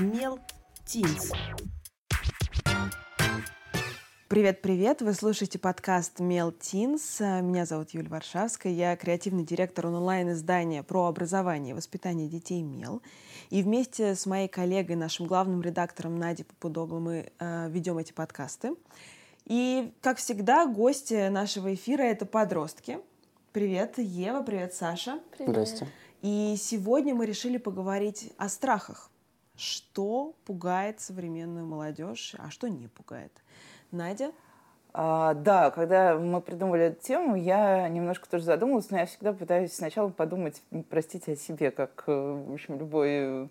Мел Тинс. Привет-привет! Вы слушаете подкаст Мел Тинс. Меня зовут Юлия Варшавская. Я креативный директор онлайн-издания про образование и воспитание детей Мел. И вместе с моей коллегой, нашим главным редактором Надей Попудогло мы э, ведем эти подкасты. И, как всегда, гости нашего эфира — это подростки. Привет, Ева, привет, Саша. Привет. Здрасте. И сегодня мы решили поговорить о страхах. Что пугает современную молодежь, а что не пугает? Надя? А, да, когда мы придумали эту тему, я немножко тоже задумалась, но я всегда пытаюсь сначала подумать, простите, о себе, как, э, в общем, любой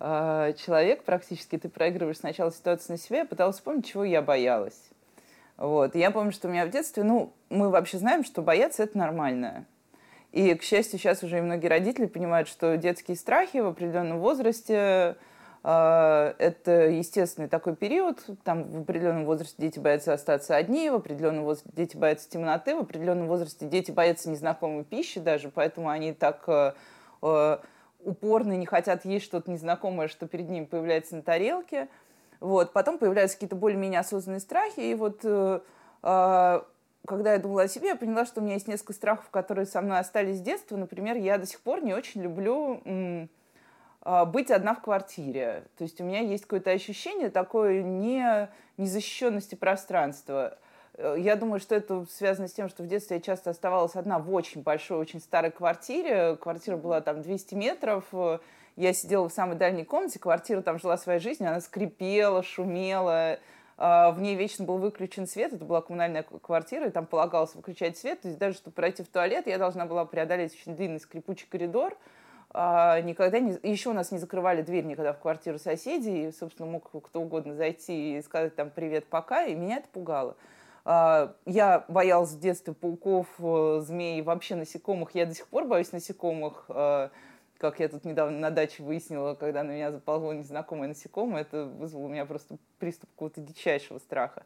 э, человек практически. Ты проигрываешь сначала ситуацию на себе, я пыталась вспомнить, чего я боялась. Вот. я помню, что у меня в детстве, ну, мы вообще знаем, что бояться – это нормально. И, к счастью, сейчас уже и многие родители понимают, что детские страхи в определенном возрасте а, это естественный такой период. Там в определенном возрасте дети боятся остаться одни, в определенном возрасте дети боятся темноты, в определенном возрасте дети боятся незнакомой пищи даже, поэтому они так э, э, упорно не хотят есть что-то незнакомое, что перед ними появляется на тарелке. Вот. Потом появляются какие-то более-менее осознанные страхи, и вот э, а, когда я думала о себе, я поняла, что у меня есть несколько страхов, которые со мной остались с детства. Например, я до сих пор не очень люблю а, быть одна в квартире. То есть у меня есть какое-то ощущение такой не, незащищенности пространства. Э, я думаю, что это связано с тем, что в детстве я часто оставалась одна в очень большой, очень старой квартире. Квартира была там 200 метров. Я сидела в самой дальней комнате, квартира там жила своей жизнью, она скрипела, шумела. А, в ней вечно был выключен свет, это была коммунальная квартира, и там полагалось выключать свет. То есть даже, чтобы пройти в туалет, я должна была преодолеть очень длинный скрипучий коридор, а, никогда не... Еще у нас не закрывали дверь никогда в квартиру соседей, и, собственно, мог кто угодно зайти и сказать там «привет, пока», и меня это пугало. А, я боялась в детстве пауков, э, змей, вообще насекомых. Я до сих пор боюсь насекомых. А, как я тут недавно на даче выяснила, когда на меня заползло незнакомое насекомое, это вызвало у меня просто приступ какого-то дичайшего страха.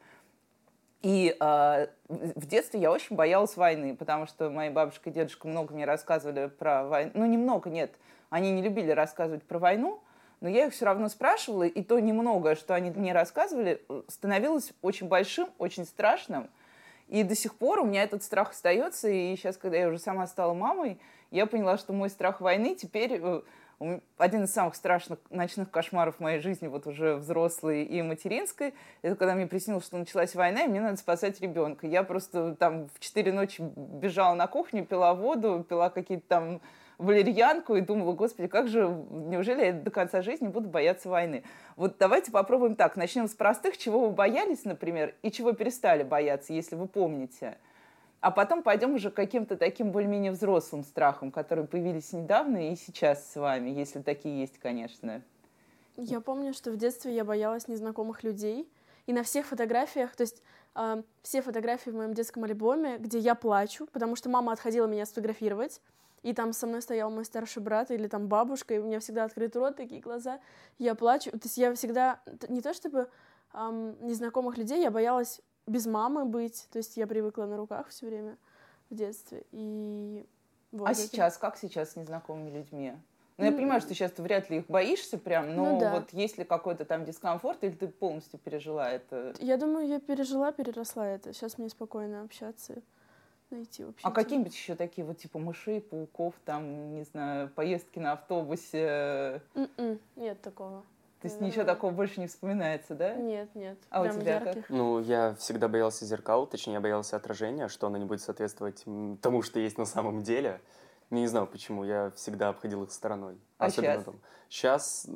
И э, в детстве я очень боялась войны, потому что мои бабушка и дедушка много мне рассказывали про войну. Ну, немного, нет. Они не любили рассказывать про войну, но я их все равно спрашивала, и то немногое, что они мне рассказывали, становилось очень большим, очень страшным. И до сих пор у меня этот страх остается. И сейчас, когда я уже сама стала мамой, я поняла, что мой страх войны теперь э, один из самых страшных ночных кошмаров в моей жизни, вот уже взрослой и материнской, это когда мне приснилось, что началась война, и мне надо спасать ребенка. Я просто там в 4 ночи бежала на кухню, пила воду, пила какие-то там валерьянку и думала, господи, как же, неужели я до конца жизни буду бояться войны? Вот давайте попробуем так. Начнем с простых. Чего вы боялись, например, и чего перестали бояться, если вы помните? А потом пойдем уже к каким-то таким более-менее взрослым страхам, которые появились недавно и сейчас с вами, если такие есть, конечно. Я помню, что в детстве я боялась незнакомых людей. И на всех фотографиях, то есть э, все фотографии в моем детском альбоме, где я плачу, потому что мама отходила меня сфотографировать, и там со мной стоял мой старший брат или там бабушка, и у меня всегда открыт рот, такие глаза, я плачу. То есть я всегда, не то чтобы эм, незнакомых людей, я боялась без мамы быть. То есть я привыкла на руках все время в детстве. И вот а это. сейчас, как сейчас с незнакомыми людьми? Ну, я понимаю, что сейчас ты вряд ли их боишься прям, но ну, да. вот есть ли какой-то там дискомфорт, или ты полностью пережила это? Я думаю, я пережила, переросла это. Сейчас мне спокойно общаться, найти вообще. А какие-нибудь еще такие вот типа мышей, пауков, там, не знаю, поездки на автобусе? Mm-mm, м-м, нет такого. То есть ничего такого больше не вспоминается, да? Нет, нет. А Прям у тебя ярких. как? Ну, я всегда боялся зеркал, точнее, я боялся отражения, что оно не будет соответствовать тому, что есть на самом деле. Не знаю почему, я всегда обходил их стороной. А Особенно сейчас? там. Сейчас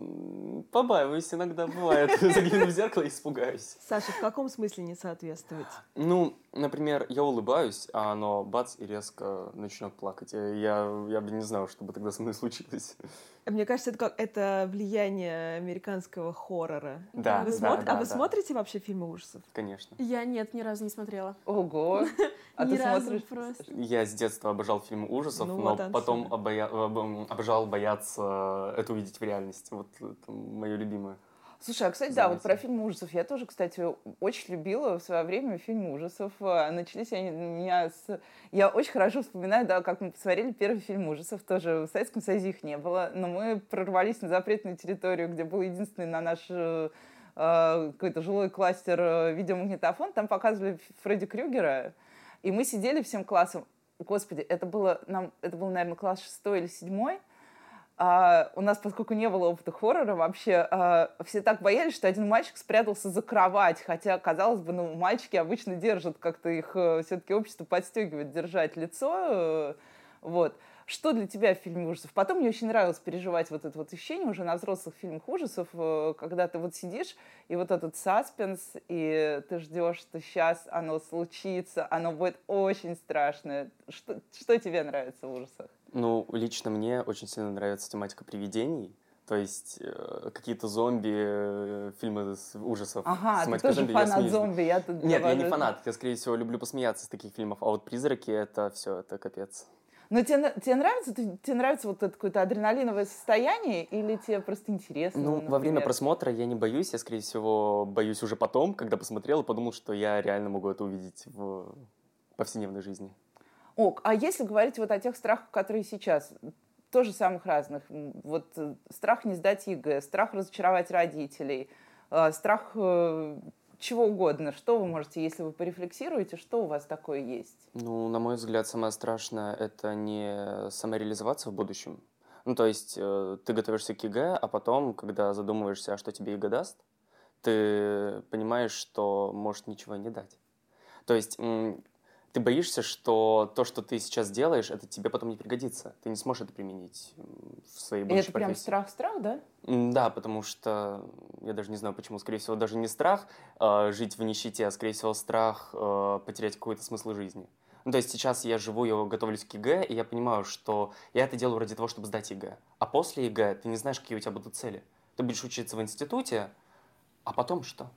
побаиваюсь иногда, бывает. Загляну в зеркало и испугаюсь. Саша, в каком смысле не соответствовать? Ну, например, я улыбаюсь, а оно бац и резко начнет плакать. Я, я бы не знал, что бы тогда со мной случилось. Мне кажется, это как это влияние американского хоррора. Да, вы да, смотр... да, А вы да. смотрите вообще фильмы ужасов? Конечно. Я нет, ни разу не смотрела. Ого! А Ни ты разу смотришь? просто. Я с детства обожал фильмы ужасов, Ну но вот, потом обожал бояться это увидеть в реальности. Вот это мое любимое. Слушай, а, кстати, да, вот про фильм ужасов. Я тоже, кстати, очень любила в свое время фильм ужасов. А, начались они у меня с... Я очень хорошо вспоминаю, да, как мы посмотрели первый фильм ужасов. Тоже в Советском Союзе их не было. Но мы прорвались на запретную территорию, где был единственный на наш э, э, какой-то жилой кластер э, видеомагнитофон. Там показывали Фредди Крюгера. И мы сидели всем классом. Господи, это было, нам, это был, наверное, класс шестой или седьмой. А, у нас, поскольку не было опыта хоррора вообще, а, все так боялись, что один мальчик спрятался за кровать, хотя, казалось бы, ну, мальчики обычно держат, как-то их э, все-таки общество подстегивает держать лицо, э, вот. Что для тебя в фильме ужасов? Потом мне очень нравилось переживать вот это вот ощущение уже на взрослых фильмах ужасов, э, когда ты вот сидишь, и вот этот саспенс, и ты ждешь, что сейчас оно случится, оно будет очень страшное. Что, что тебе нравится в ужасах? Ну, лично мне очень сильно нравится тематика привидений. То есть э, какие-то зомби, э, фильмы с ужасов. Ага, ты тоже зомби, фанат я зомби. Я тут Нет, я не фанат. Я, скорее всего, люблю посмеяться с таких фильмов. А вот «Призраки» — это все, это капец. Но тебе, тебе нравится, тебе нравится вот это какое-то адреналиновое состояние или тебе просто интересно? Ну, например? во время просмотра я не боюсь, я, скорее всего, боюсь уже потом, когда посмотрел и подумал, что я реально могу это увидеть в повседневной жизни. Ок, а если говорить вот о тех страхах, которые сейчас, тоже самых разных, вот э, страх не сдать ЕГЭ, страх разочаровать родителей, э, страх э, чего угодно, что вы можете, если вы порефлексируете, что у вас такое есть? Ну, на мой взгляд, самое страшное — это не самореализоваться в будущем. Ну, то есть ты готовишься к ЕГЭ, а потом, когда задумываешься, а что тебе ЕГЭ даст, ты понимаешь, что может ничего не дать. То есть ты боишься, что то, что ты сейчас делаешь, это тебе потом не пригодится. Ты не сможешь это применить в своей будущей И это прям страх-страх, да? Да, потому что я даже не знаю почему. Скорее всего, даже не страх э, жить в нищете, а скорее всего страх э, потерять какой-то смысл жизни. Ну, то есть сейчас я живу, я готовлюсь к ЕГЭ, и я понимаю, что я это делаю ради того, чтобы сдать ЕГЭ. А после ЕГЭ ты не знаешь, какие у тебя будут цели. Ты будешь учиться в институте, а потом что?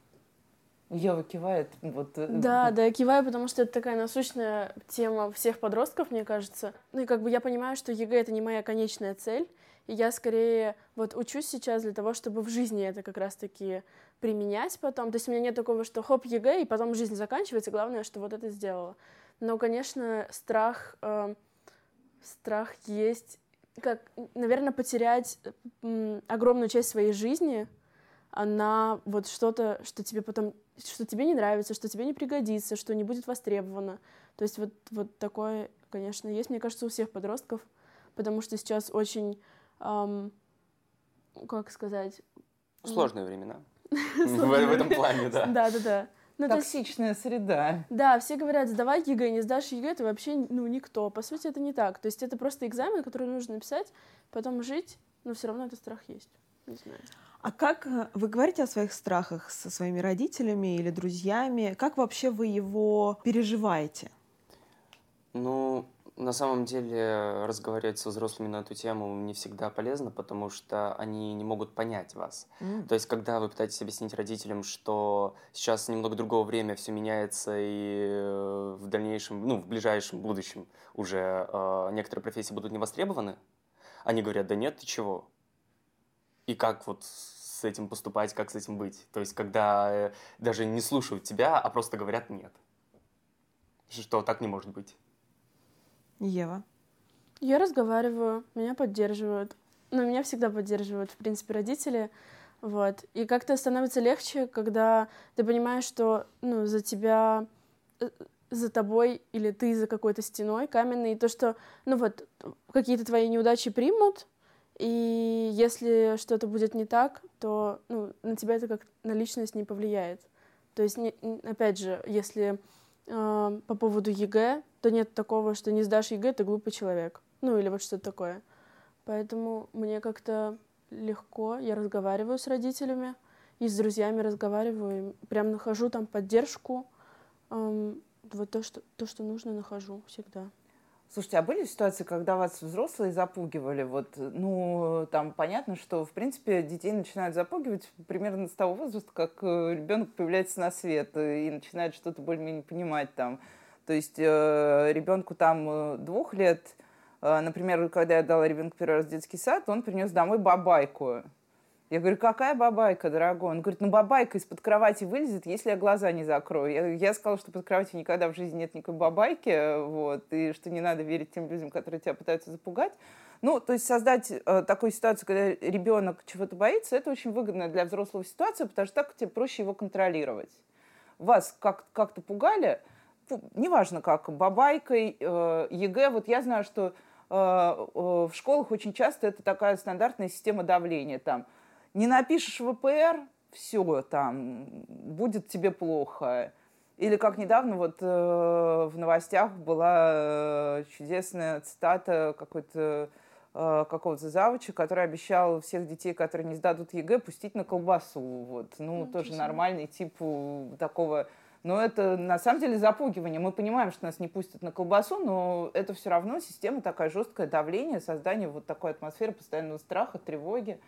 Ева кивает. Вот. Э, да, да, я киваю, потому что это такая насущная тема всех подростков, мне кажется. Ну и как бы я понимаю, что ЕГЭ — это не моя конечная цель, и я скорее вот учусь сейчас для того, чтобы в жизни это как раз-таки применять потом. То есть у меня нет такого, что хоп, ЕГЭ, и потом жизнь заканчивается, главное, что вот это сделала. Но, конечно, страх, э, страх есть, как, наверное, потерять огромную часть своей жизни — на вот что-то, что тебе потом, что тебе не нравится, что тебе не пригодится, что не будет востребовано. То есть вот, вот такое, конечно, есть, мне кажется, у всех подростков, потому что сейчас очень, эм, как сказать... Сложные времена. В этом плане, да. Да, да, да. Ну, Токсичная есть, среда. Да, все говорят, сдавай ЕГЭ, не сдашь ЕГЭ, ты вообще, ну, никто. По сути, это не так. То есть это просто экзамен, который нужно написать, потом жить, но все равно этот страх есть. Не знаю. А как э, вы говорите о своих страхах со своими родителями или друзьями? Как вообще вы его переживаете? Ну, на самом деле разговаривать со взрослыми на эту тему не всегда полезно, потому что они не могут понять вас. Мм. То есть, когда вы пытаетесь объяснить родителям, что сейчас немного другого время все меняется, и э, в дальнейшем, ну, в ближайшем будущем уже э, некоторые профессии будут не востребованы, они говорят, да нет, ты чего? И как вот с этим поступать, как с этим быть. То есть, когда э, даже не слушают тебя, а просто говорят «нет». Что так не может быть. Ева? Я разговариваю, меня поддерживают. Но меня всегда поддерживают, в принципе, родители. Вот. И как-то становится легче, когда ты понимаешь, что ну, за тебя э, за тобой или ты за какой-то стеной каменной, и то, что, ну вот, какие-то твои неудачи примут, и если что-то будет не так, то ну, на тебя это как на личность не повлияет. То есть, не, опять же, если э, по поводу ЕГЭ, то нет такого, что не сдашь ЕГЭ, ты глупый человек. Ну, или вот что-то такое. Поэтому мне как-то легко, я разговариваю с родителями, и с друзьями разговариваю, прям нахожу там поддержку. Эм, вот то что, то, что нужно, нахожу всегда. Слушайте, а были ситуации, когда вас взрослые запугивали? Вот, ну, там понятно, что, в принципе, детей начинают запугивать примерно с того возраста, как э, ребенок появляется на свет и начинает что-то более-менее понимать там. То есть э, ребенку там э, двух лет, э, например, когда я дала ребенку первый раз в детский сад, он принес домой бабайку. Я говорю, какая бабайка, дорогой? Он говорит, ну бабайка из-под кровати вылезет, если я глаза не закрою. Я, я сказала, что под кроватью никогда в жизни нет никакой бабайки, вот, и что не надо верить тем людям, которые тебя пытаются запугать. Ну, то есть создать э, такую ситуацию, когда ребенок чего-то боится, это очень выгодно для взрослого ситуация, потому что так тебе проще его контролировать. Вас как- как-то пугали, неважно как, бабайкой, э, ЕГЭ. Вот я знаю, что э, э, в школах очень часто это такая стандартная система давления. Там не напишешь ВПР, все, там, будет тебе плохо. Или как недавно вот э, в новостях была э, чудесная цитата какой-то э, какого-то завуча, который обещал всех детей, которые не сдадут ЕГЭ, пустить на колбасу. Вот. Ну, ну тоже нормальный тип такого но это на самом деле запугивание. Мы понимаем, что нас не пустят на колбасу, но это все равно система такая жесткое давление, создание вот такой атмосферы постоянного страха, тревоги.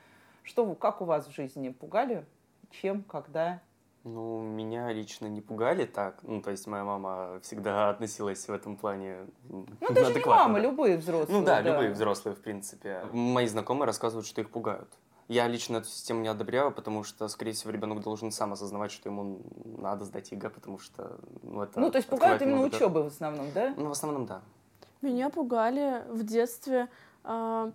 Что, как у вас в жизни? Пугали? Чем, когда? Ну, меня лично не пугали так. Ну, то есть моя мама всегда относилась в этом плане Ну, даже не мама, любые взрослые. Ну да, да, любые взрослые, в принципе. Мои знакомые рассказывают, что их пугают. Я лично эту систему не одобряю, потому что, скорее всего, ребенок должен сам осознавать, что ему надо сдать ЕГЭ, потому что ну, это Ну, то есть пугают именно учебы в основном, да? Ну, в основном, да. Меня пугали в детстве, а,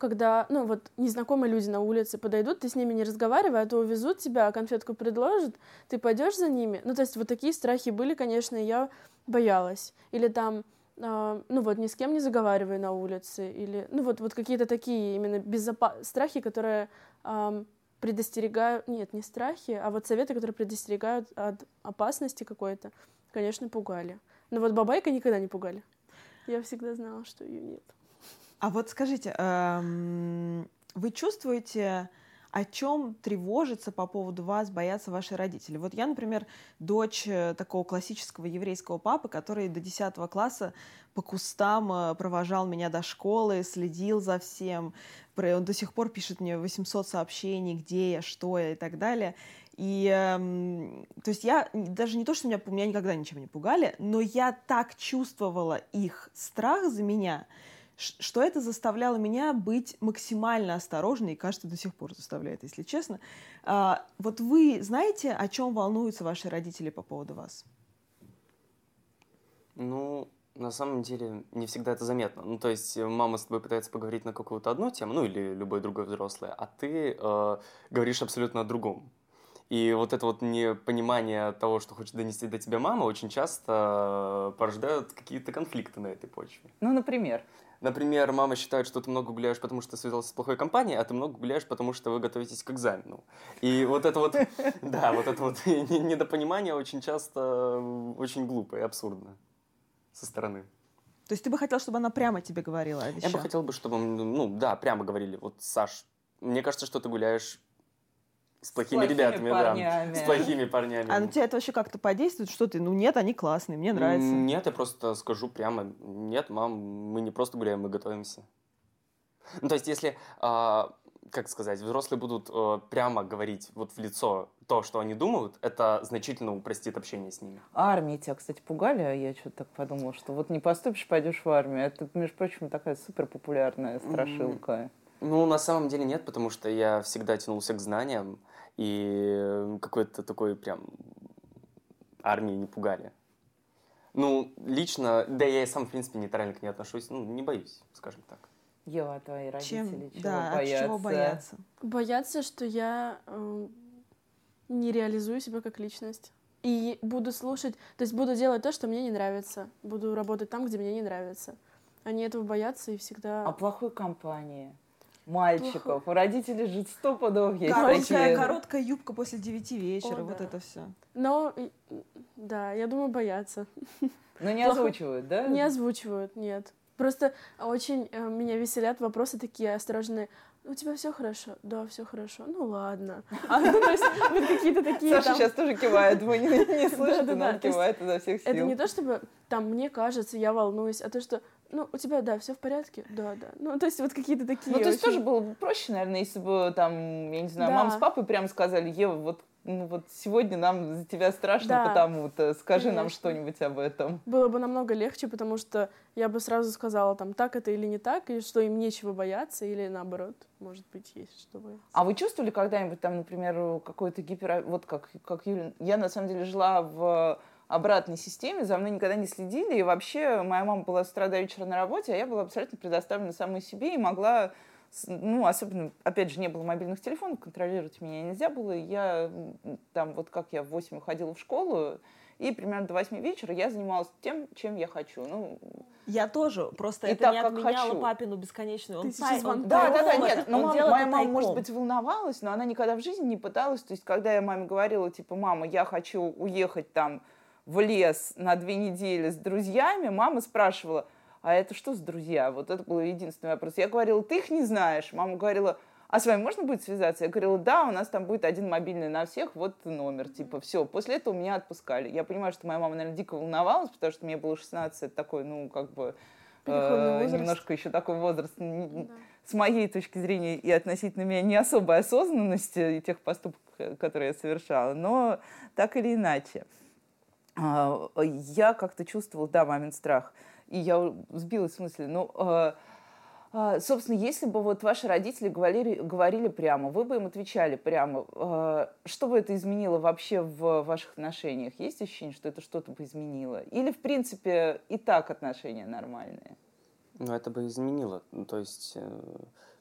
когда, ну, вот незнакомые люди на улице подойдут, ты с ними не разговаривай, а то увезут тебя, конфетку предложат, ты пойдешь за ними. Ну, то есть вот такие страхи были, конечно, я боялась. Или там а, ну вот ни с кем не заговаривай на улице, или, ну вот, вот какие-то такие именно безопа... страхи, которые э, предостерегают, нет, не страхи, а вот советы, которые предостерегают от опасности какой-то, конечно, пугали. Но вот бабайка никогда не пугали. Я всегда знала, что ее нет. А вот скажите, эм, вы чувствуете о чем тревожится по поводу вас, боятся ваши родители. Вот я, например, дочь э, такого классического еврейского папы, который до 10 класса по кустам э, провожал меня до школы, следил за всем. Он до сих пор пишет мне 800 сообщений, где я, что я и так далее. И, э, то есть я даже не то, что меня, меня никогда ничем не пугали, но я так чувствовала их страх за меня, что это заставляло меня быть максимально осторожной, и, кажется, до сих пор заставляет, если честно. А, вот вы знаете, о чем волнуются ваши родители по поводу вас? Ну, на самом деле, не всегда это заметно. Ну, то есть, мама с тобой пытается поговорить на какую-то одну тему, ну, или любой другой взрослый, а ты э, говоришь абсолютно о другом. И вот это вот непонимание того, что хочет донести до тебя мама, очень часто порождают какие-то конфликты на этой почве. Ну, например? Например, мама считает, что ты много гуляешь, потому что связался с плохой компанией, а ты много гуляешь, потому что вы готовитесь к экзамену. И вот это вот, да, вот это вот недопонимание очень часто очень глупо и абсурдно со стороны. То есть ты бы хотел, чтобы она прямо тебе говорила о вещах? Я бы хотел бы, чтобы, ну да, прямо говорили. Вот, Саш, мне кажется, что ты гуляешь с плохими, с плохими ребятами, парнями. да. С плохими парнями. А на тебя это вообще как-то подействует? Что ты? Ну нет, они классные, мне нравится. Нет, я просто скажу прямо. Нет, мам, мы не просто гуляем, мы готовимся. Ну, то есть, если, э, как сказать, взрослые будут э, прямо говорить вот в лицо то, что они думают, это значительно упростит общение с ними. А армии тебя, кстати, пугали? Я что-то так подумала, что вот не поступишь, пойдешь в армию. Это, между прочим, такая супер популярная страшилка. Mm. Ну, на самом деле нет, потому что я всегда тянулся к знаниям, и какой-то такой прям армии не пугали. Ну, лично, да я и сам, в принципе, нейтрально к ней отношусь, ну, не боюсь, скажем так. Ева, твои родители Чем? чего да, боятся? чего боятся? Боятся, что я э, не реализую себя как личность. И буду слушать, то есть буду делать то, что мне не нравится. Буду работать там, где мне не нравится. Они этого боятся и всегда... А плохой компании? Мальчиков. У родителей же стопудов есть Короткая, такие. короткая юбка после девяти вечера, О, вот да. это все. Но, да, я думаю, боятся. Но не озвучивают, да? Не озвучивают, нет. Просто очень э, меня веселят вопросы такие осторожные у тебя все хорошо? Да, все хорошо. Ну ладно. А, ну, то есть, вот какие-то такие. Саша там... сейчас тоже кивает, вы не, не слышите, да, да, но он кивает изо всех сил. Это не то, чтобы там мне кажется, я волнуюсь, а то, что ну, у тебя, да, все в порядке? Да, да. Ну, то есть вот какие-то такие... Ну, то есть очень... тоже было бы проще, наверное, если бы там, я не знаю, да. мама с папой прямо сказали, Ева, вот ну вот сегодня нам за тебя страшно Да, потому-то, скажи нам конечно. что-нибудь об этом. Было бы намного легче, потому что я бы сразу сказала, там, так это или не так, и что им нечего бояться, или наоборот, может быть, есть что бояться. А вы чувствовали когда-нибудь там, например, какой-то гипер... Вот как, как Юля... Я, на самом деле, жила в обратной системе, за мной никогда не следили, и вообще моя мама была с утра до вечера на работе, а я была абсолютно предоставлена самой себе и могла ну, особенно, опять же, не было мобильных телефонов, контролировать меня нельзя было. Я там, вот как я в 8 уходила в школу, и примерно до 8 вечера я занималась тем, чем я хочу. Ну, Я тоже, просто И это так, не как отменяло хочу. папину бесконечную. Он тай- он. Да, да, да, нет, но он мама- моя мама, может тайком. быть, волновалась, но она никогда в жизни не пыталась. То есть, когда я маме говорила, типа, мама, я хочу уехать там в лес на две недели с друзьями, мама спрашивала, а это что за друзья? Вот это был единственный вопрос. Я говорила, ты их не знаешь. Мама говорила, а с вами можно будет связаться? Я говорила, да, у нас там будет один мобильный на всех, вот номер, типа, все. После этого меня отпускали. Я понимаю, что моя мама, наверное, дико волновалась, потому что мне было 16, это такой, ну, как бы, э, немножко еще такой возраст, н- Да. с моей точки зрения и относительно меня не особой осознанности и тех поступков, э, которые я совершала, но так или иначе. А, Я как-то чувствовала, да, мамин страх. И я сбилась в мысли, ну, а, а, собственно, если бы вот ваши родители говорили, говорили прямо, вы бы им отвечали прямо, что бы это изменило вообще в ваших отношениях? Есть ощущение, что это что-то бы изменило? Или, в принципе, и так отношения нормальные? Ну, это бы изменило. Ну, То есть, э,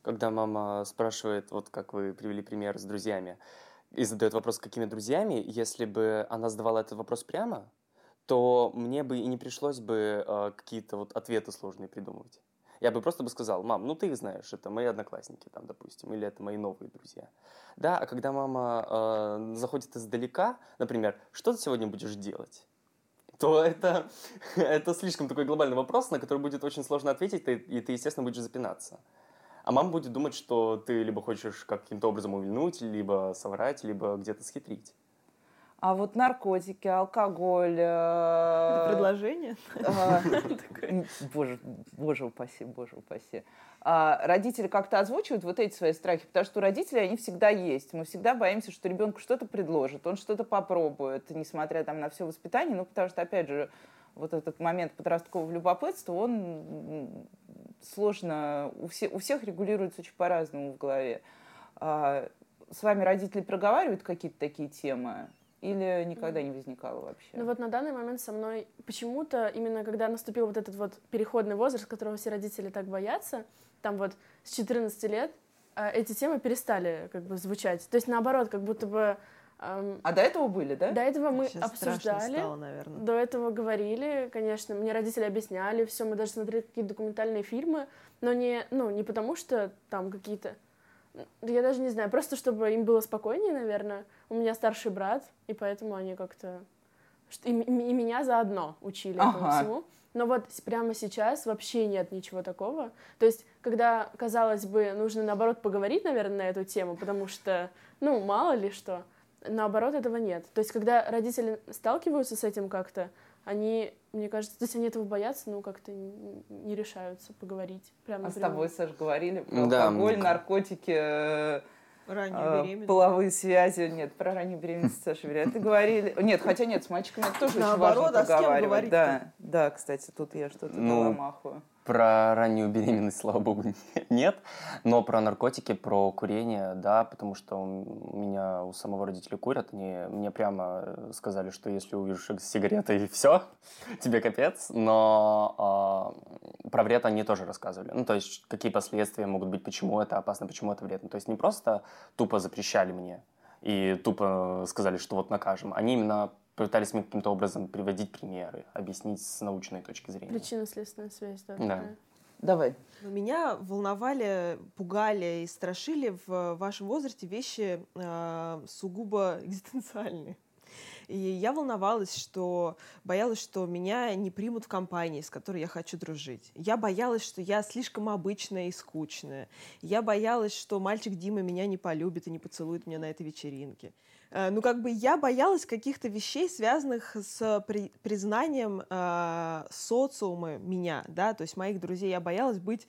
когда мама спрашивает, вот как вы привели пример с друзьями, и задает вопрос, какими друзьями, если бы она задавала этот вопрос прямо, то мне бы и не пришлось бы э, какие-то вот ответы сложные придумывать. Я бы просто бы сказал, мам, ну ты их знаешь, это мои одноклассники там, допустим, или это мои новые друзья. Да, а когда мама э, заходит издалека, например, что ты сегодня будешь делать? то это, это слишком такой глобальный вопрос, на который будет очень сложно ответить, и, ты, естественно, будешь запинаться. А мама будет думать, что ты либо хочешь каким-то образом увильнуть, либо соврать, либо где-то схитрить. А вот наркотики, алкоголь... Это э, предложение. а, Боже, боже упаси, боже упаси. А родители как-то озвучивают вот эти свои страхи, потому что у родителей они всегда есть. Мы всегда боимся, что ребенку что-то предложит, он что-то попробует, несмотря там на все воспитание. Ну, потому что, опять же, вот этот момент подросткового любопытства, он сложно, у, все, у всех регулируется очень по-разному в голове. А с вами родители проговаривают какие-то такие темы? Или никогда не возникало вообще? Ну вот на данный момент со мной почему-то, именно когда наступил вот этот вот переходный возраст, которого все родители так боятся, там вот с 14 лет, а, эти темы перестали как бы звучать. То есть наоборот, как будто бы А до этого были, да? до этого мы Сейчас обсуждали, стало, наверное. до этого говорили, конечно, мне родители объясняли все, мы даже смотрели какие-то документальные фильмы, но не, ну, не потому что там какие-то, я даже не знаю, просто чтобы им было спокойнее, наверное. У меня старший брат, и поэтому они как-то и, и меня заодно учили этому Ага. всему. Но вот прямо сейчас вообще нет ничего такого. То есть, когда, казалось бы, нужно, наоборот, поговорить, наверное, на эту тему, потому что, ну, мало ли что, наоборот, этого нет. То есть, когда родители сталкиваются с этим как-то, они, мне кажется, то есть они этого боятся, но как-то не решаются поговорить. Прямо А с тобой, Саш, говорили про Да, алкоголь, наркотики, э, Раннюю э, беременность. половые связи. Нет, про раннюю беременность Саша говорит. Ты говорили... Нет, хотя нет, с мальчиками это тоже очень Наоборот, важно а с кем проговаривать. говорить-то? Да, да, кстати, тут я что-то Ну, дала маху. Про раннюю беременность, слава богу, нет. Но про наркотики, про курение, да, потому что у меня у самого родители курят. Они мне прямо э, сказали, что если их с сигаретой, все, тебе капец. Но а, про вред они тоже рассказывали. Ну, то есть, какие последствия могут быть, почему это опасно, почему это вредно. То есть, не просто тупо запрещали мне и тупо сказали, что вот накажем. Они именно пытались мне каким-то образом приводить примеры, объяснить с научной точки зрения. Причинно-следственная связь, да. Да. Давай. Но Меня волновали, пугали и страшили в вашем возрасте вещи э, сугубо экзистенциальные. И я волновалась, что боялась, что меня не примут в компании, с которой я хочу дружить. Я боялась, что я слишком обычная и скучная. Я боялась, что мальчик Дима меня не полюбит и не поцелует меня на этой вечеринке. Э, Ну, как бы я боялась каких-то вещей, связанных с при- признанием э, социума меня, да, то есть моих друзей. Я боялась быть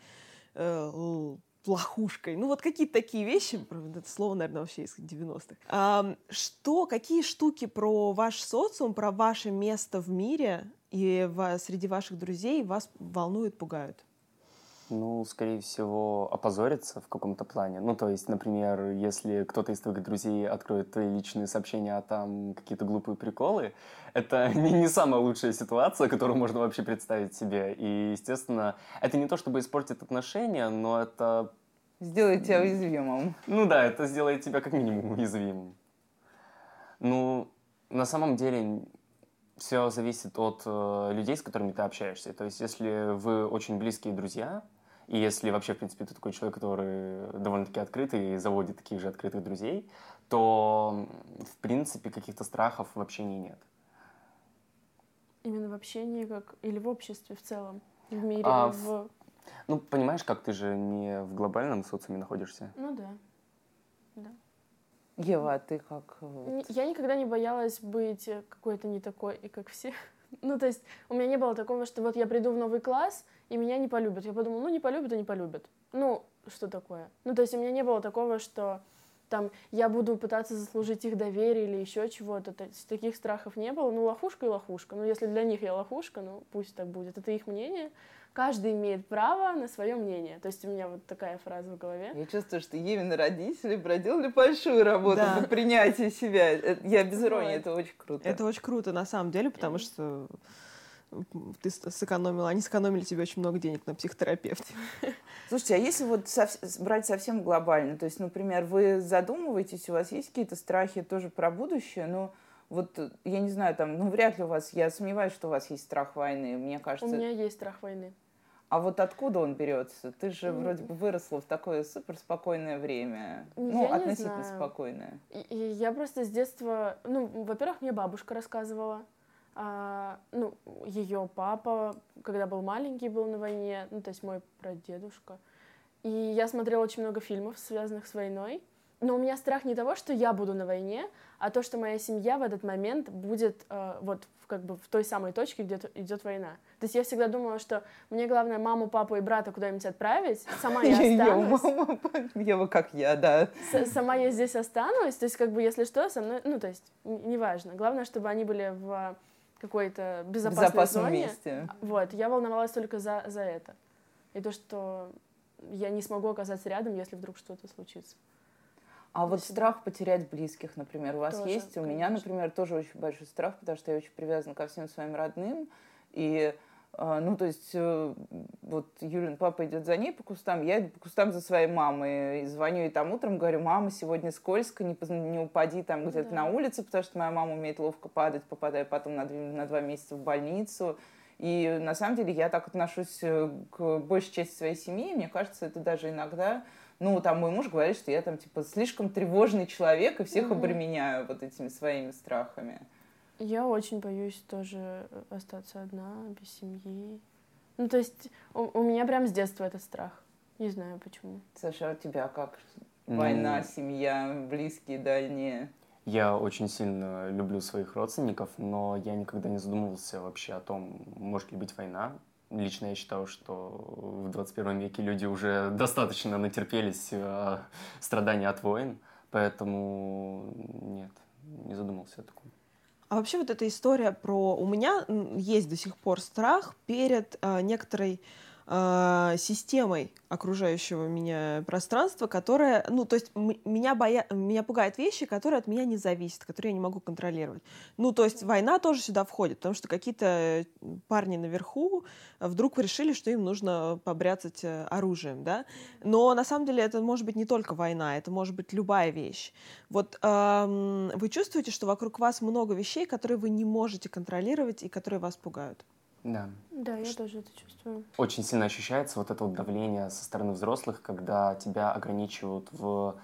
э, л- лохушкой. Ну, вот какие-то такие вещи, это слово, наверное, вообще из 90-х. А, что, какие штуки про ваш социум, про ваше место в мире и в, среди ваших друзей вас волнуют, пугают? Ну, скорее всего, опозориться в каком-то плане. Ну, то есть, например, если кто-то из твоих друзей откроет твои личные сообщения, а там какие-то глупые приколы, это не, не самая лучшая ситуация, которую можно вообще представить себе. И, естественно, это не то, чтобы испортить отношения, но это... Сделает тебя уязвимым. Ну да, это сделает тебя как минимум уязвимым. Ну, на самом деле, все зависит от э, людей, с которыми ты общаешься. То есть, если вы очень близкие друзья, и если вообще, в принципе, ты такой человек, который довольно-таки открытый и заводит таких же открытых друзей, то, в принципе, каких-то страхов в общении нет. Именно в общении как или в обществе в целом? В мире? А, в... Ну, понимаешь, как ты же не в глобальном социуме находишься? Ну да. Да. Ева, а ты как? Э, я никогда не боялась быть какой-то не такой, и как все. Ну, то есть у меня не было такого, что вот я приду в новый класс, и меня не полюбят. Я подумала, ну, не полюбят и не полюбят. Ну, что такое? Ну, то есть у меня не было такого, что там я буду пытаться заслужить их доверие или еще чего-то. То есть таких страхов не было. Ну, лохушка и лохушка. Ну, если для них я лохушка, ну, пусть так будет. Это их мнение. Каждый имеет право на свое мнение. То есть у меня вот такая фраза в голове. Я чувствую, что Евины родители проделали большую работу да. по принятию себя. Я без иронии, это очень круто. Это очень круто на самом деле, потому что ты сэкономила, они сэкономили тебе очень много денег на психотерапевте. Слушайте, а если вот сов- брать совсем глобально, то есть, например, вы задумываетесь, у вас есть какие-то страхи тоже про будущее, но вот, я не знаю, там, ну, вряд ли у вас, я сомневаюсь, что у вас есть страх войны, мне кажется. У меня есть страх войны. А вот откуда он берется? Ты же mm. вроде бы выросла в такое супер спокойное время. Ну, я относительно спокойное. И, и я просто с детства, ну, во-первых, мне бабушка рассказывала, а, ну, ее папа, когда был маленький, был на войне, ну, то есть мой прадедушка. И я смотрела очень много фильмов, связанных с войной. Но у меня страх не того, что я буду на войне, а то, что моя семья в этот момент будет э, вот как бы в той самой точке, где идет война. То есть я всегда думала, что мне главное маму, папу и брата куда-нибудь отправить, сама я останусь. Мама, Ева, как я, да. Сама я здесь останусь, то есть как бы если что, со мной, ну то есть неважно. Главное, чтобы они были в какой-то безопасной Безопасном зоне. месте. Вот, я волновалась только за, за это. И то, что я не смогу оказаться рядом, если вдруг что-то случится. А вот страх потерять близких, например, у вас тоже, есть? У меня, например, тоже очень большой страх, потому что я очень привязана ко всем своим родным. И а, ну, то есть, э, вот Юлин папа идет за ней по кустам, я иду по кустам за своей мамой. И звоню ей там утром, говорю, мама, сегодня скользко, не, не упади там где-то да. на улице, потому что моя мама умеет ловко падать, попадая потом на, на два месяца в больницу. И на самом деле я так отношусь э, к большей части своей семьи. Мне кажется, это даже иногда... Ну, там мой муж говорит, что я там, типа, слишком тревожный человек и всех mm-hmm. обременяю вот этими своими страхами. Я очень боюсь тоже э, остаться одна, без семьи. Ну, то есть у, у меня прям с детства этот страх. Не знаю почему. Саша, а у тебя как? Война, ну, семья, близкие, дальние? Я очень сильно люблю своих родственников, но я никогда не задумывался вообще о том, может ли быть война. Лично я считаю, что в 21 веке люди уже достаточно натерпелись э, страданий от войн, поэтому нет, не задумывался о таком. А вообще вот эта история про... У меня есть до сих пор страх перед э, некоторой э, системой окружающего меня пространства, которая, ну, то есть меня, боя... меня пугают вещи, которые от меня не зависят, которые я не могу контролировать. Ну, то есть война тоже сюда входит, потому что какие-то парни наверху вдруг решили, что им нужно побряцать э, оружием, да. Но на самом деле это может быть не только война, это может быть любая вещь. Вот эм, вы чувствуете, что вокруг вас много вещей, которые вы не можете контролировать и которые вас пугают? Да. Да, я тоже это чувствую. Очень сильно ощущается вот это вот давление со стороны взрослых, когда тебя ограничивают в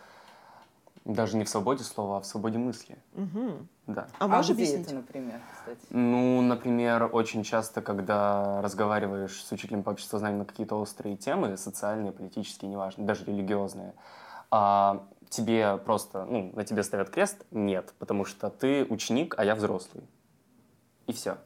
даже не в свободе слова, а в свободе мысли. Угу. Да. А, а можешь объяснить? это, например, кстати? Ну, например, очень часто, когда разговариваешь с учителем по обществознанию на какие-то острые темы, социальные, политические, неважно, даже религиозные, а тебе просто, ну, на тебе ставят крест? Нет, потому что ты ученик, а я взрослый. И все.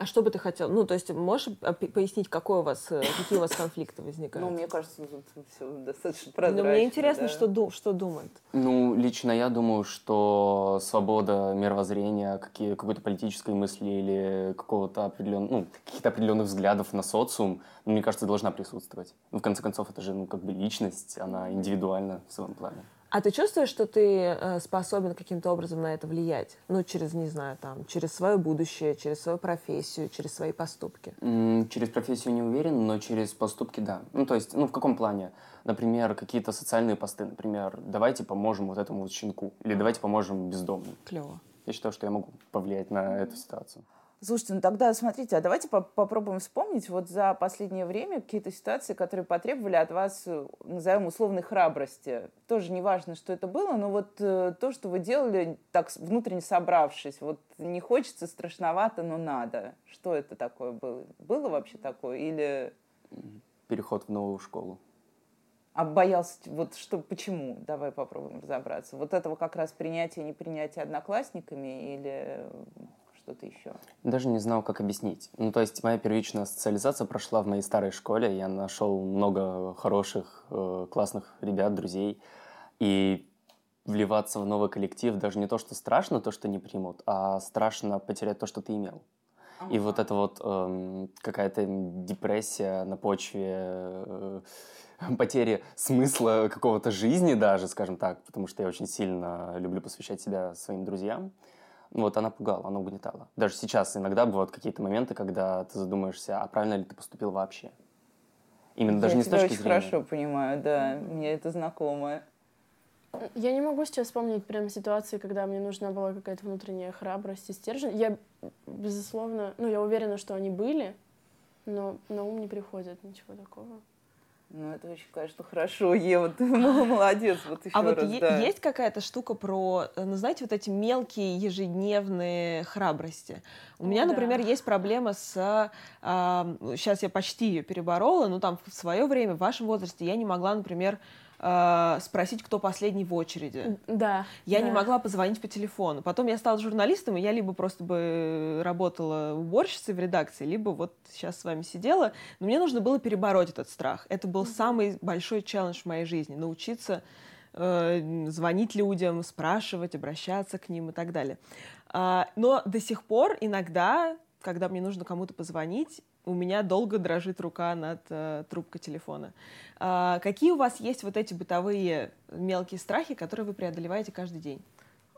А что бы ты хотел? Ну, то есть можешь пояснить, какой у вас, э, какие у вас конфликты возникают? Ну, мне кажется, тут все достаточно прозрачно. Ну, мне интересно, да. что, что думает. Ну, лично я думаю, что свобода мировоззрения, какие, какой-то политической мысли или какого-то определенного, ну, каких-то определенных взглядов на социум, ну, мне кажется, должна присутствовать. Ну, в конце концов, это же, ну, как бы личность, она индивидуальна в своем плане. А ты чувствуешь, что ты э, способен каким-то образом на это влиять? Ну, через, не знаю, там, через свое будущее, через свою профессию, через свои поступки? Mm, через профессию не уверен, но через поступки да. Ну, то есть, ну, в каком плане? Например, какие-то социальные посты, например, давайте поможем вот этому вот щенку, или давайте поможем бездомным. Клево. Я считаю, что я могу повлиять на эту ситуацию. Слушайте, ну тогда смотрите, а давайте по попробуем вспомнить вот за последнее время какие-то ситуации, которые потребовали от вас, э, назовем, условной храбрости. Тоже не важно, что это было, но вот э, то, что вы делали, так внутренне собравшись, вот не хочется, страшновато, но надо. Что это такое было? Было вообще такое или... Переход в новую школу. А боялся, вот что, почему? Давай попробуем разобраться. Вот этого как раз принятия, непринятия одноклассниками или что-то еще? Даже не знал, как объяснить. Ну, то есть моя первичная социализация прошла в моей старой школе. Я нашел много хороших, э, классных ребят, друзей. И вливаться в новый коллектив даже не то, что страшно, то, что не примут, а страшно потерять то, что ты имел. И вот это вот э, какая-то депрессия на почве э, потери смысла какого-то жизни даже, скажем так, потому что я очень сильно люблю посвящать себя своим друзьям. Вот она пугала, она угнетала. Даже сейчас иногда бывают какие-то моменты, когда ты задумаешься, а правильно ли ты поступил вообще. Именно я даже не с точки очень зрения. хорошо понимаю, да, мне это знакомо. Я не могу сейчас вспомнить прям ситуации, когда мне нужна была какая-то внутренняя храбрость и стержень. Я, безусловно, ну, я уверена, что они были, но на ум не приходит ничего такого. Ну, это очень, конечно, хорошо, Ева, ты молодец, вот еще а раз, вот да. есть какая-то штука про, э, ну, знаете, вот эти мелкие ежедневные храбрости? У меня, да. например, есть проблема с... Э, сейчас я почти ее переборола, но там в свое время, в вашем возрасте, я не могла, например, э, спросить, кто последний в очереди. Да. Я да. не могла позвонить по телефону. Потом я стала журналистом, и я либо просто бы работала уборщицей в редакции, либо вот сейчас с вами сидела. Но мне нужно было перебороть этот страх. Это был самый большой челлендж в моей жизни. Научиться э, звонить людям, спрашивать, обращаться к ним и так далее. А, но до сих пор иногда, когда мне нужно кому-то позвонить, у меня долго дрожит рука над э, трубкой телефона. А, какие у вас есть вот эти бытовые мелкие страхи, которые вы преодолеваете каждый день?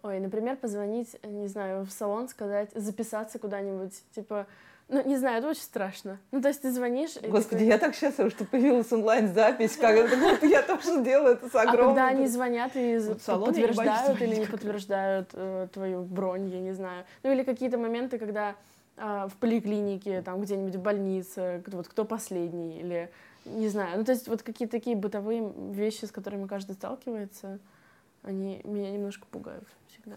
Ой, например, позвонить, не знаю, в салон, сказать, записаться куда-нибудь, типа, ну, не знаю, это очень страшно. Ну, то есть ты звонишь... Господи, такой... я так счастлива, что появилась онлайн-запись, как это, я тоже делаю это с огромным... А когда они звонят и вот подтверждают или не подтверждают э, твою бронь, я не знаю. Ну, или какие-то моменты, когда э, в поликлинике, там, где-нибудь в больнице, вот кто последний, или не знаю. Ну, то есть вот какие-то такие бытовые вещи, с которыми каждый сталкивается, они меня немножко пугают всегда.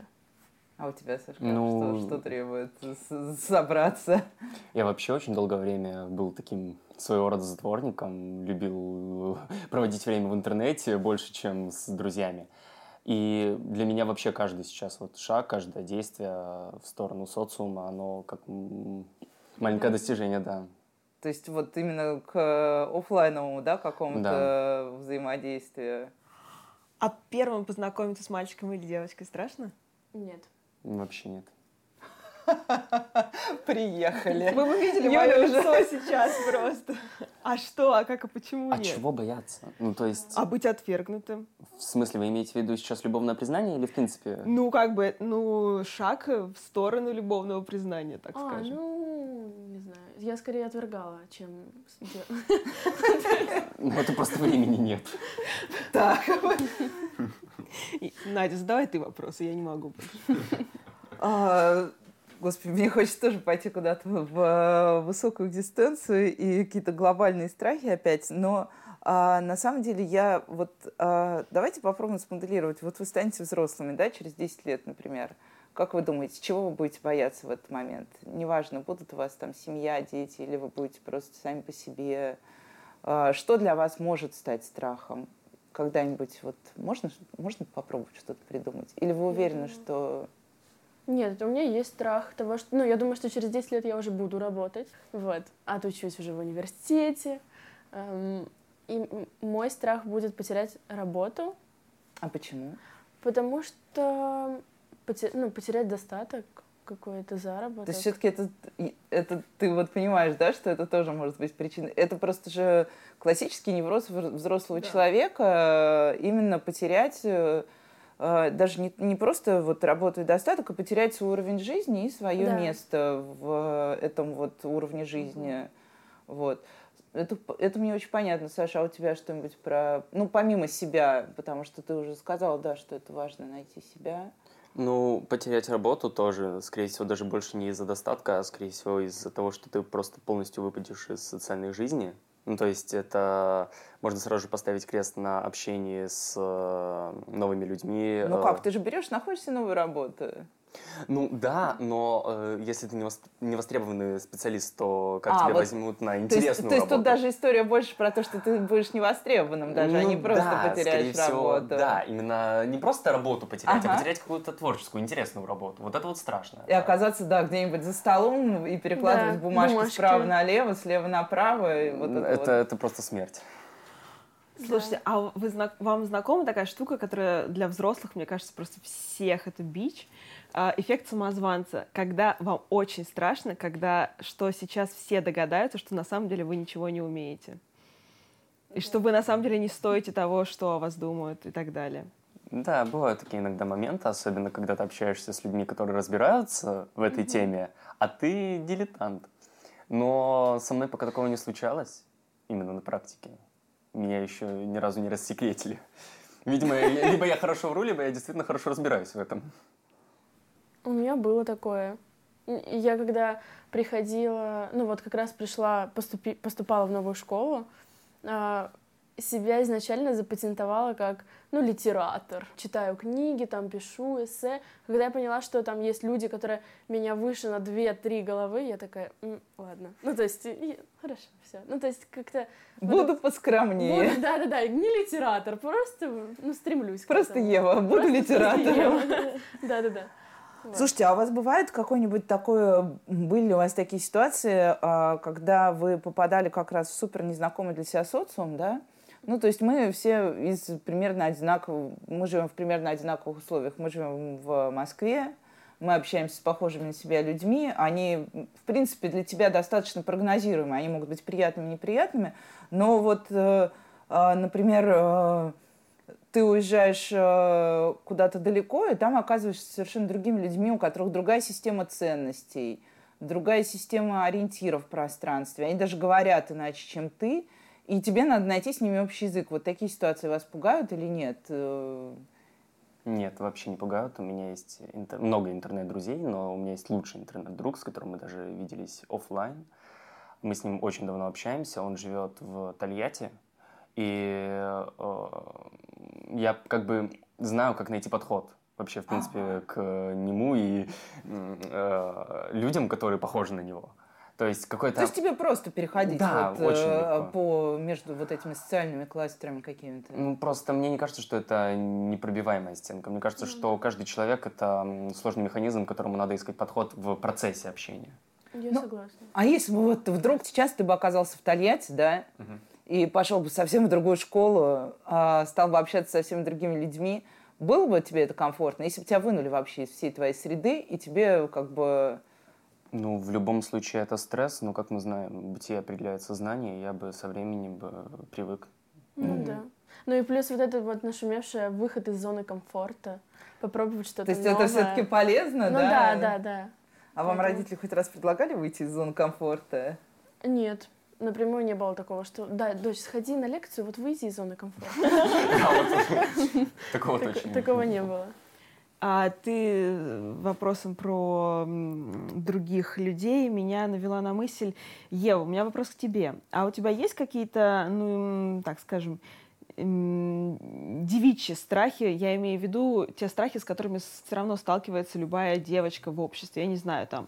А у тебя, Сашка, ну, что, что требует собраться? Я вообще очень долгое время был таким своего рода затворником, любил проводить время в интернете больше, чем с друзьями. И для меня вообще каждый сейчас вот шаг, каждое действие в сторону социума, оно как маленькое достижение, да. То есть вот именно к офлайновому, да, какому-то да. взаимодействию. А первым познакомиться с мальчиком или девочкой страшно? Нет. Вообще нет. Приехали. Мы бы видели мое лицо сейчас просто. А что? А как? А почему А нет? чего бояться? Ну, то есть... А быть отвергнутым? В смысле, вы имеете в виду сейчас любовное признание или в принципе? Ну, как бы, ну, шаг в сторону любовного признания, так а, скажем. ну, не знаю. Я скорее отвергала, чем... Ну, это просто времени нет. Так. Надя, задавай ты вопросы, я не могу а, Господи, мне хочется тоже пойти куда-то в высокую дистанцию и какие-то глобальные страхи опять, но а, на самом деле я вот... А, давайте попробуем смоделировать. Вот вы станете взрослыми, да, через 10 лет, например. Как вы думаете, чего вы будете бояться в этот момент? Неважно, будут у вас там семья, дети, или вы будете просто сами по себе. А, что для вас может стать страхом? Когда-нибудь вот можно, можно попробовать что-то придумать? Или вы уверены, что Нет, у меня есть страх того, что... Ну, я думаю, что через 10 лет я уже буду работать. Вот. Отучусь уже в университете. Эм, и мой страх будет потерять работу. А почему? Потому что ну, потерять достаток какой-то заработок. То есть все-таки это, это ты вот понимаешь, да, что это тоже может быть причиной. Это просто же классический невроз взрослого да. человека э, именно потерять э, даже не, не просто вот работу и достаток, а потерять свой уровень жизни и свое да. место в этом вот уровне жизни. Угу. Вот. Это, это мне очень понятно, Саша, а у тебя что-нибудь про... Ну, помимо себя, потому что ты уже сказала, да, что это важно найти себя. Ну, потерять работу тоже, скорее всего, даже больше не из-за достатка, а, скорее всего, из-за того, что ты просто полностью выпадешь из социальной жизни. Ну, то есть это можно сразу же поставить крест на общении с э, новыми людьми. Ну как, ты же берешь, находишься новую работу. Ну да, но э, если ты не востребованный специалист, то как а, тебя вот, возьмут на интересную то есть, работу? То есть тут даже история больше про то, что ты будешь невостребованным даже, ну, а не просто да, потеряешь работу. Всего, да, именно не просто работу потерять, а ага. а потерять какую-то творческую, интересную работу. Вот это вот страшно. И да. оказаться, да, где-нибудь за столом и перекладывать да, бумажки, бумажки справа налево, слева направо. И вот это, это, вот. это просто смерть. Слушайте, да. а вы, вам знакома такая штука, которая для взрослых, мне кажется, просто всех это бич? А, эффект самозванца, когда вам очень страшно, когда что сейчас все догадаются, что на самом деле вы ничего не умеете. И что вы на самом деле не стоите того, что о вас думают и так далее. Да, бывают такие иногда моменты, особенно когда ты общаешься с людьми, которые разбираются в этой mm-hmm. теме, а ты дилетант. Но со мной пока такого не случалось, именно на практике. Меня еще ни разу не рассекретили. Видимо, либо я хорошо вру, либо я действительно хорошо разбираюсь в этом. У меня было такое. Я когда приходила, ну вот как раз пришла, поступи, поступала в новую школу, а, себя изначально запатентовала как, ну, литератор. Читаю книги, там пишу эссе. Когда я поняла, что там есть люди, которые меня выше на 2-3 головы, я такая, М, ладно. Ну, то есть, и, хорошо, все. Ну, то есть, как-то... Буду вот, поскромнее. Да-да-да, не литератор, просто, ну, стремлюсь Просто Ева, буду просто литератором. Да-да-да. Слушайте, а у вас бывает какой-нибудь такой, были у вас такие ситуации, а, когда вы попадали как раз в супер незнакомый для себя социум, да? Ну, то есть мы все из примерно одинаковых, мы живем в примерно одинаковых условиях. Мы живем в Москве, мы общаемся с похожими на себя людьми, они, в принципе, для тебя достаточно прогнозируемы, они могут быть приятными, неприятными, но вот, э, а, например, э, ты уезжаешь э, куда-то далеко, и там оказываешься совершенно другими людьми, у которых другая система ценностей, другая система ориентиров в пространстве. Они даже говорят иначе, чем ты, и тебе надо найти с ними общий язык. Вот такие ситуации вас пугают или нет? Э, нет, вообще не пугают. У меня есть интер... много интернет-друзей, но у меня есть лучший интернет-друг, с которым мы даже виделись офлайн. Мы с ним очень давно общаемся. Он живет в Тольятти, и э, я как бы знаю, как найти подход вообще, в принципе, к нему и э, людям, которые похожи на него. То есть какой-то... То есть тебе просто переходить да, вот, очень э, по между вот этими социальными кластерами какими-то? Ну, просто мне не кажется, что это непробиваемая стенка. Мне кажется, mm-hmm. что каждый человек — это сложный механизм, к которому надо искать подход в процессе общения. Я ну, согласна. А если бы вот вдруг сейчас ты бы оказался в Тольятти, да, uh-huh и пошел бы совсем в другую школу, а, стал бы общаться со всеми другими людьми, было бы тебе это комфортно, если бы тебя вынули вообще из всей твоей среды, и тебе как бы... Ну, в любом случае это стресс, но, как мы знаем, бытие определяет сознание, я бы со временем бы привык. Ну mm-hmm. да. Ну и плюс вот это вот нашумевшее выход из зоны комфорта, попробовать что-то То есть новое. это все-таки полезно, ну, да? Ну да, да, да. А вам родители хоть раз предлагали выйти из зоны комфорта? Нет напрямую не было такого, что да, дочь, сходи на лекцию, вот выйди из зоны комфорта. Такого точно. Такого не было. А ты вопросом про других людей меня навела на мысль. Ева, у меня вопрос к тебе. А у тебя есть какие-то, ну, так скажем, девичьи страхи, я имею в виду те страхи, с которыми все равно сталкивается любая девочка в обществе. Я не знаю, там,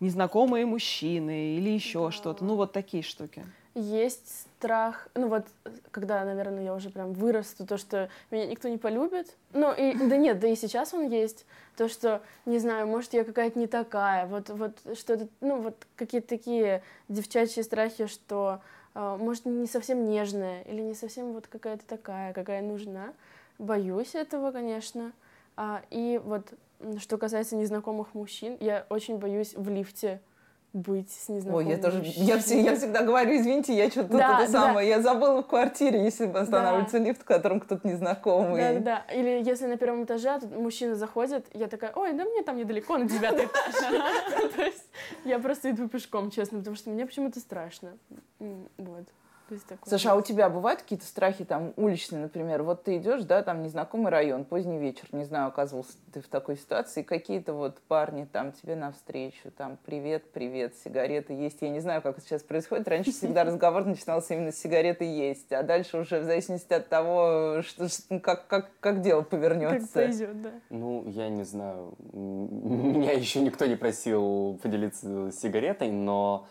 незнакомые мужчины или еще да. что-то. Ну, вот такие штуки. есть страх, ну вот, когда, наверное, я уже прям вырасту, то, что меня никто не полюбит. Ну, и, да нет, да и сейчас он есть. То, что, не знаю, может, я какая-то не такая. Вот, вот что-то, ну, вот какие-то такие девчачьи страхи, что, э, может, не совсем нежная или не совсем вот какая-то такая, какая нужна. Боюсь этого, конечно. А, и вот, что касается незнакомых мужчин, я очень боюсь в лифте быть с незнакомым Ой, я тоже, я, все, я всегда говорю, извините, я что-то да, это да. самое, я забыла в квартире, если останавливается да. лифт, в котором кто-то незнакомый. Да, да, да. Или если на первом этаже мужчина заходит, я такая, ой, да мне там недалеко, на девятый этаж. То есть я просто иду пешком, честно, потому что мне почему-то страшно. Вот. Саша, а у тебя бывают какие-то страхи там уличные, например? Вот ты идешь, да, там незнакомый район, поздний вечер, не знаю, оказывался ты в такой ситуации, какие-то вот парни там тебе навстречу, там привет, привет, сигареты есть. Я не знаю, как это сейчас происходит. Раньше всегда разговор начинался именно с сигареты есть, а дальше уже в зависимости от того, что, ну, как, как, как дело повернется. Как пойдет, да. Ну, я не знаю. Меня еще никто не просил поделиться сигаретой, но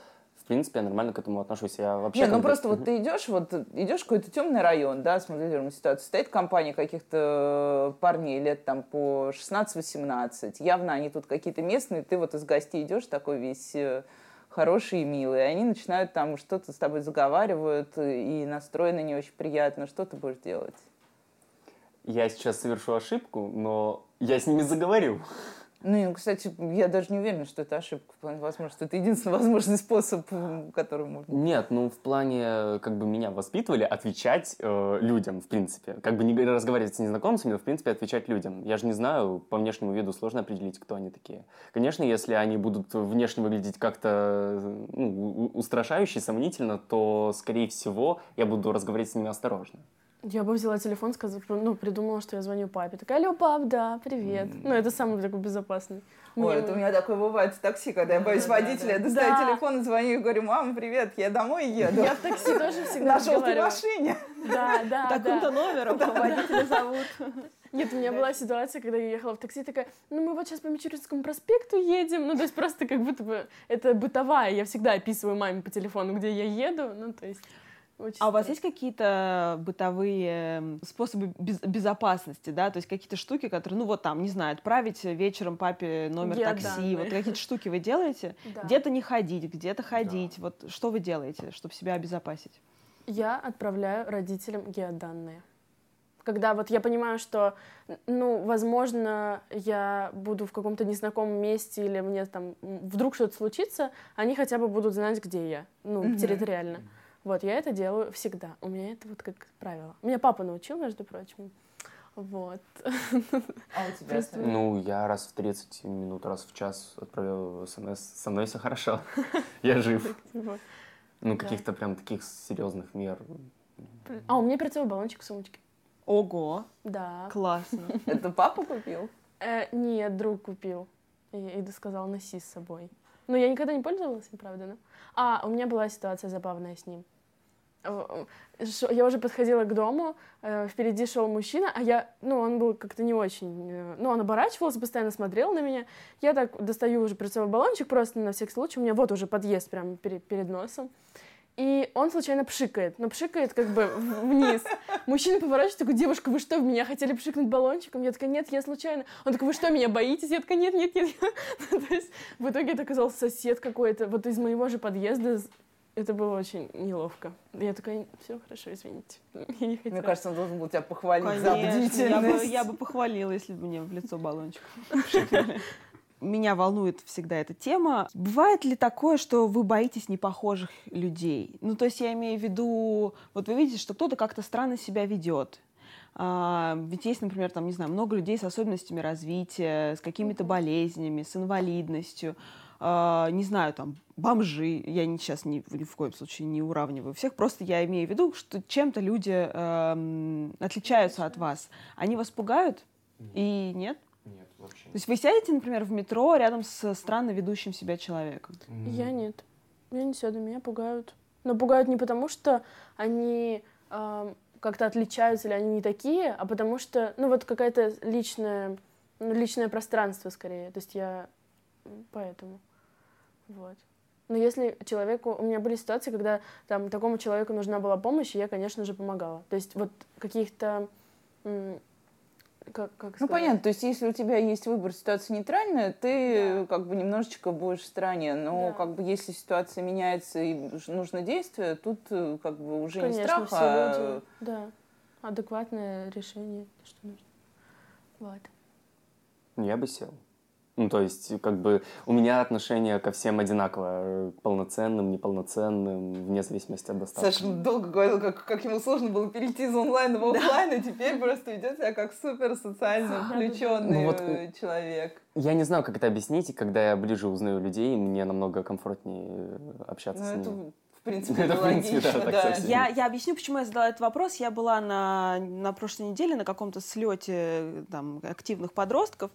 принципе, я нормально к этому отношусь. Я вообще... Нет, ну просто вот ты идешь, вот идешь в какой-то темный район, да, смоделируем ситуацию, стоит компания каких-то парней лет там по 16-18, явно они тут какие-то местные, ты вот из гостей идешь такой весь э, хороший и милый, и они начинают там что-то с тобой заговаривают, и настроены не очень приятно, что ты будешь делать? Я сейчас совершу ошибку, но я с ними заговорил. Ну, кстати, я даже не уверена, что это ошибка. В плане, возможно, это единственный возможный способ, который можно... Нет, ну, в плане, как бы меня воспитывали отвечать э, людям, в принципе. Как бы не разговаривать с незнакомцами, но, в принципе, отвечать людям. Я же не знаю, по внешнему виду сложно определить, кто они такие. Конечно, если они будут внешне выглядеть как-то ну, устрашающе, сомнительно, то, скорее всего, я буду разговаривать с ними осторожно. Я бы взяла телефон, сказала, ну, придумала, что я звоню папе. Такая, алло, пап, да, привет. Mm. Ну, это самый такой безопасный. Ой, Мне... это у меня такое бывает в такси, когда я боюсь да, водителя, да, да. я достаю да. телефон, звоню и говорю, мама, привет, я домой еду. Я в такси тоже всегда На желтой машине. Да, да, Таким-то номером водителя зовут. Нет, у меня была ситуация, когда я ехала в такси, такая, ну мы вот сейчас по Мичуринскому проспекту едем, ну то есть просто как будто бы это бытовая, я всегда описываю маме по телефону, где я еду, ну то есть... Очень а у вас есть какие-то бытовые способы без безопасности, да, то есть какие-то штуки, которые, ну вот там, не знаю, отправить вечером папе номер Я такси, вот какие-то штуки вы делаете? Да. Где-то не ходить, где-то ходить, да. вот что вы делаете, чтобы себя обезопасить? Я отправляю родителям геоданные. Когда вот я понимаю, что, ну, возможно, я буду в каком-то незнакомом месте или мне там вдруг что-то случится, они хотя бы будут знать, где я, ну, территориально. Вот, я это делаю всегда. У меня это вот как правило. Меня папа научил, между прочим. Вот. А у тебя? Просто... Ну, я раз в 30 минут, раз в час отправляю смс. Со мной все хорошо. Я жив. Ну, каких-то прям таких серьезных мер. А, у меня прицел баллончик в сумочке. Ого! Да. Классно. Это папа купил? Э, нет, друг купил. И, и сказал, носи с собой. Но я никогда не пользовалась, правда, да? А, у меня была ситуация забавная с ним. Я уже подходила к дому, э, впереди шел мужчина, а я, ну, он был как-то не очень, э, ну, он оборачивался, постоянно смотрел на меня. Я так достаю уже прицеловый баллончик просто на всякий случай, у меня вот уже подъезд прямо перед, перед носом. И он случайно пшикает, но пшикает как бы вниз. Мужчина поворачивается, такой, девушка, вы что, в меня хотели пшикнуть баллончиком? Я такая, нет, я случайно. Он такой, вы что, меня боитесь? Я такая, нет, нет, нет. То есть в итоге это оказался сосед какой-то, вот из моего же подъезда это было очень неловко. Я такая, все хорошо, извините. Я не хотела. Мне кажется, он должен был тебя похвалить Конечно, за бдительность. Я бы, я бы похвалила, если бы мне в лицо баллончик Меня волнует всегда эта тема. Бывает ли такое, что вы боитесь непохожих людей? Ну, то есть я имею в виду, вот вы видите, что кто-то как-то странно себя ведет. А, ведь есть, например, там, не знаю, много людей с особенностями развития, с какими-то болезнями, с инвалидностью. А, не знаю, там, бомжи, я не, сейчас ни, ни в коем случае не уравниваю всех, просто я имею в виду, что чем-то люди э, отличаются от вас. Они вас пугают и нет? Вообще То есть вы сядете, например, в метро рядом с странно ведущим себя человеком? Я нет. Я не сяду, меня пугают. Но пугают не потому, что они э, как-то отличаются или они не такие, а потому что, ну вот какая-то личная, ну, личное пространство скорее. То есть я поэтому. Вот. Но если человеку... У меня были ситуации, когда там такому человеку нужна была помощь, и я, конечно же, помогала. То есть вот каких-то... Как, как ну, понятно, то есть если у тебя есть выбор ситуация нейтральная, ты да. как бы немножечко будешь в стороне, но да. как бы если ситуация меняется и нужно действие, тут э, как бы уже Конечно, не страх, все а... люди, да, адекватное решение, что нужно. Вот. Я бы сел. Ну, то есть, как бы, у меня отношение ко всем одинаково. Полноценным, неполноценным, вне зависимости от доставки. Саша долго говорил, как, как ему сложно было перейти из онлайна в офлайн, и теперь просто ведет себя как супер социально включенный ну, вот, э, человек. Я не знаю, как это объяснить, и когда я ближе узнаю людей, мне намного комфортнее общаться ну, с ними принципе, это, в принципе, да, да. Так я, я объясню, почему я задала этот вопрос. Я была на, на прошлой неделе на каком-то слете там, активных подростков,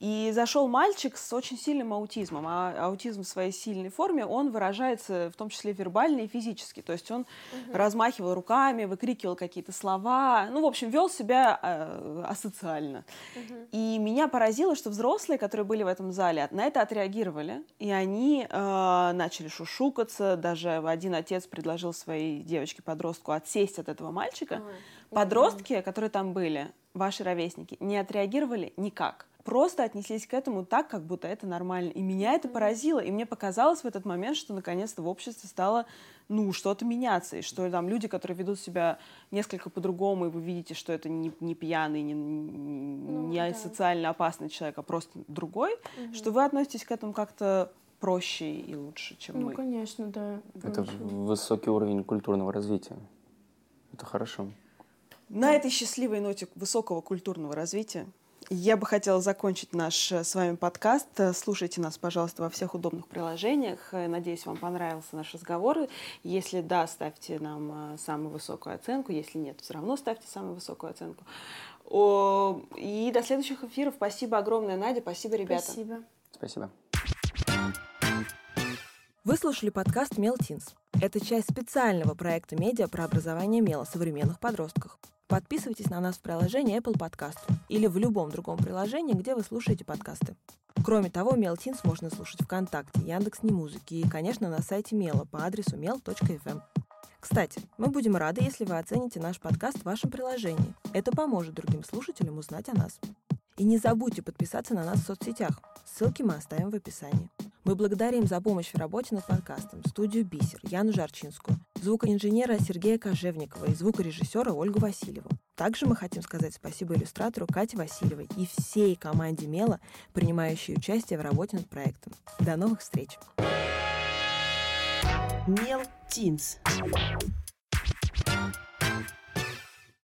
и зашел мальчик с очень сильным аутизмом. А аутизм в своей сильной форме, он выражается в том числе вербально и физически. То есть он угу. размахивал руками, выкрикивал какие-то слова, ну, в общем, вел себя э, асоциально. Угу. И меня поразило, что взрослые, которые были в этом зале, на это отреагировали, и они э, начали шушукаться, даже один отец предложил своей девочке-подростку отсесть от этого мальчика. Ой. Подростки, которые там были, ваши ровесники, не отреагировали никак. Просто отнеслись к этому так, как будто это нормально. И меня это поразило. И мне показалось в этот момент, что наконец-то в обществе стало ну, что-то меняться, и что там люди, которые ведут себя несколько по-другому, и вы видите, что это не, не пьяный, не, ну, не да. социально опасный человек, а просто другой, угу. что вы относитесь к этому как-то проще и лучше, чем ну, мы. Ну, конечно, да. Это высокий уровень культурного развития. Это хорошо. На этой счастливой ноте высокого культурного развития я бы хотела закончить наш э, с вами подкаст. Слушайте нас, пожалуйста, во всех удобных приложениях. Э, надеюсь, вам понравился наш разговор. Если да, ставьте нам э, самую высокую оценку. Если нет, все равно ставьте самую высокую оценку. И до следующих эфиров. Спасибо огромное, Надя. Спасибо, ребята. Спасибо. Спасибо. Вы слушали подкаст «Мелтинс». Это часть специального проекта медиа про образование мела современных подростках. Подписывайтесь на нас в приложении Apple Podcast или в любом другом приложении, где вы слушаете подкасты. Кроме того, Мелтинс можно слушать ВКонтакте, Яндекс.Немузыке и, конечно, на сайте Мела по адресу mel.fm. Кстати, мы будем рады, если вы оцените наш подкаст в вашем приложении. Это поможет другим слушателям узнать о нас. И не забудьте подписаться на нас в соцсетях. Ссылки мы оставим в описании. Мы благодарим за помощь в работе над подкастом студию «Бисер» Яну Жарчинскую, звукоинженера Сергея Кожевникова и звукорежиссера Ольгу Васильеву. Также мы хотим сказать спасибо иллюстратору Кате Васильевой и всей команде Мела, принимающей участие в работе над проектом. До новых встреч! Мел Тинс.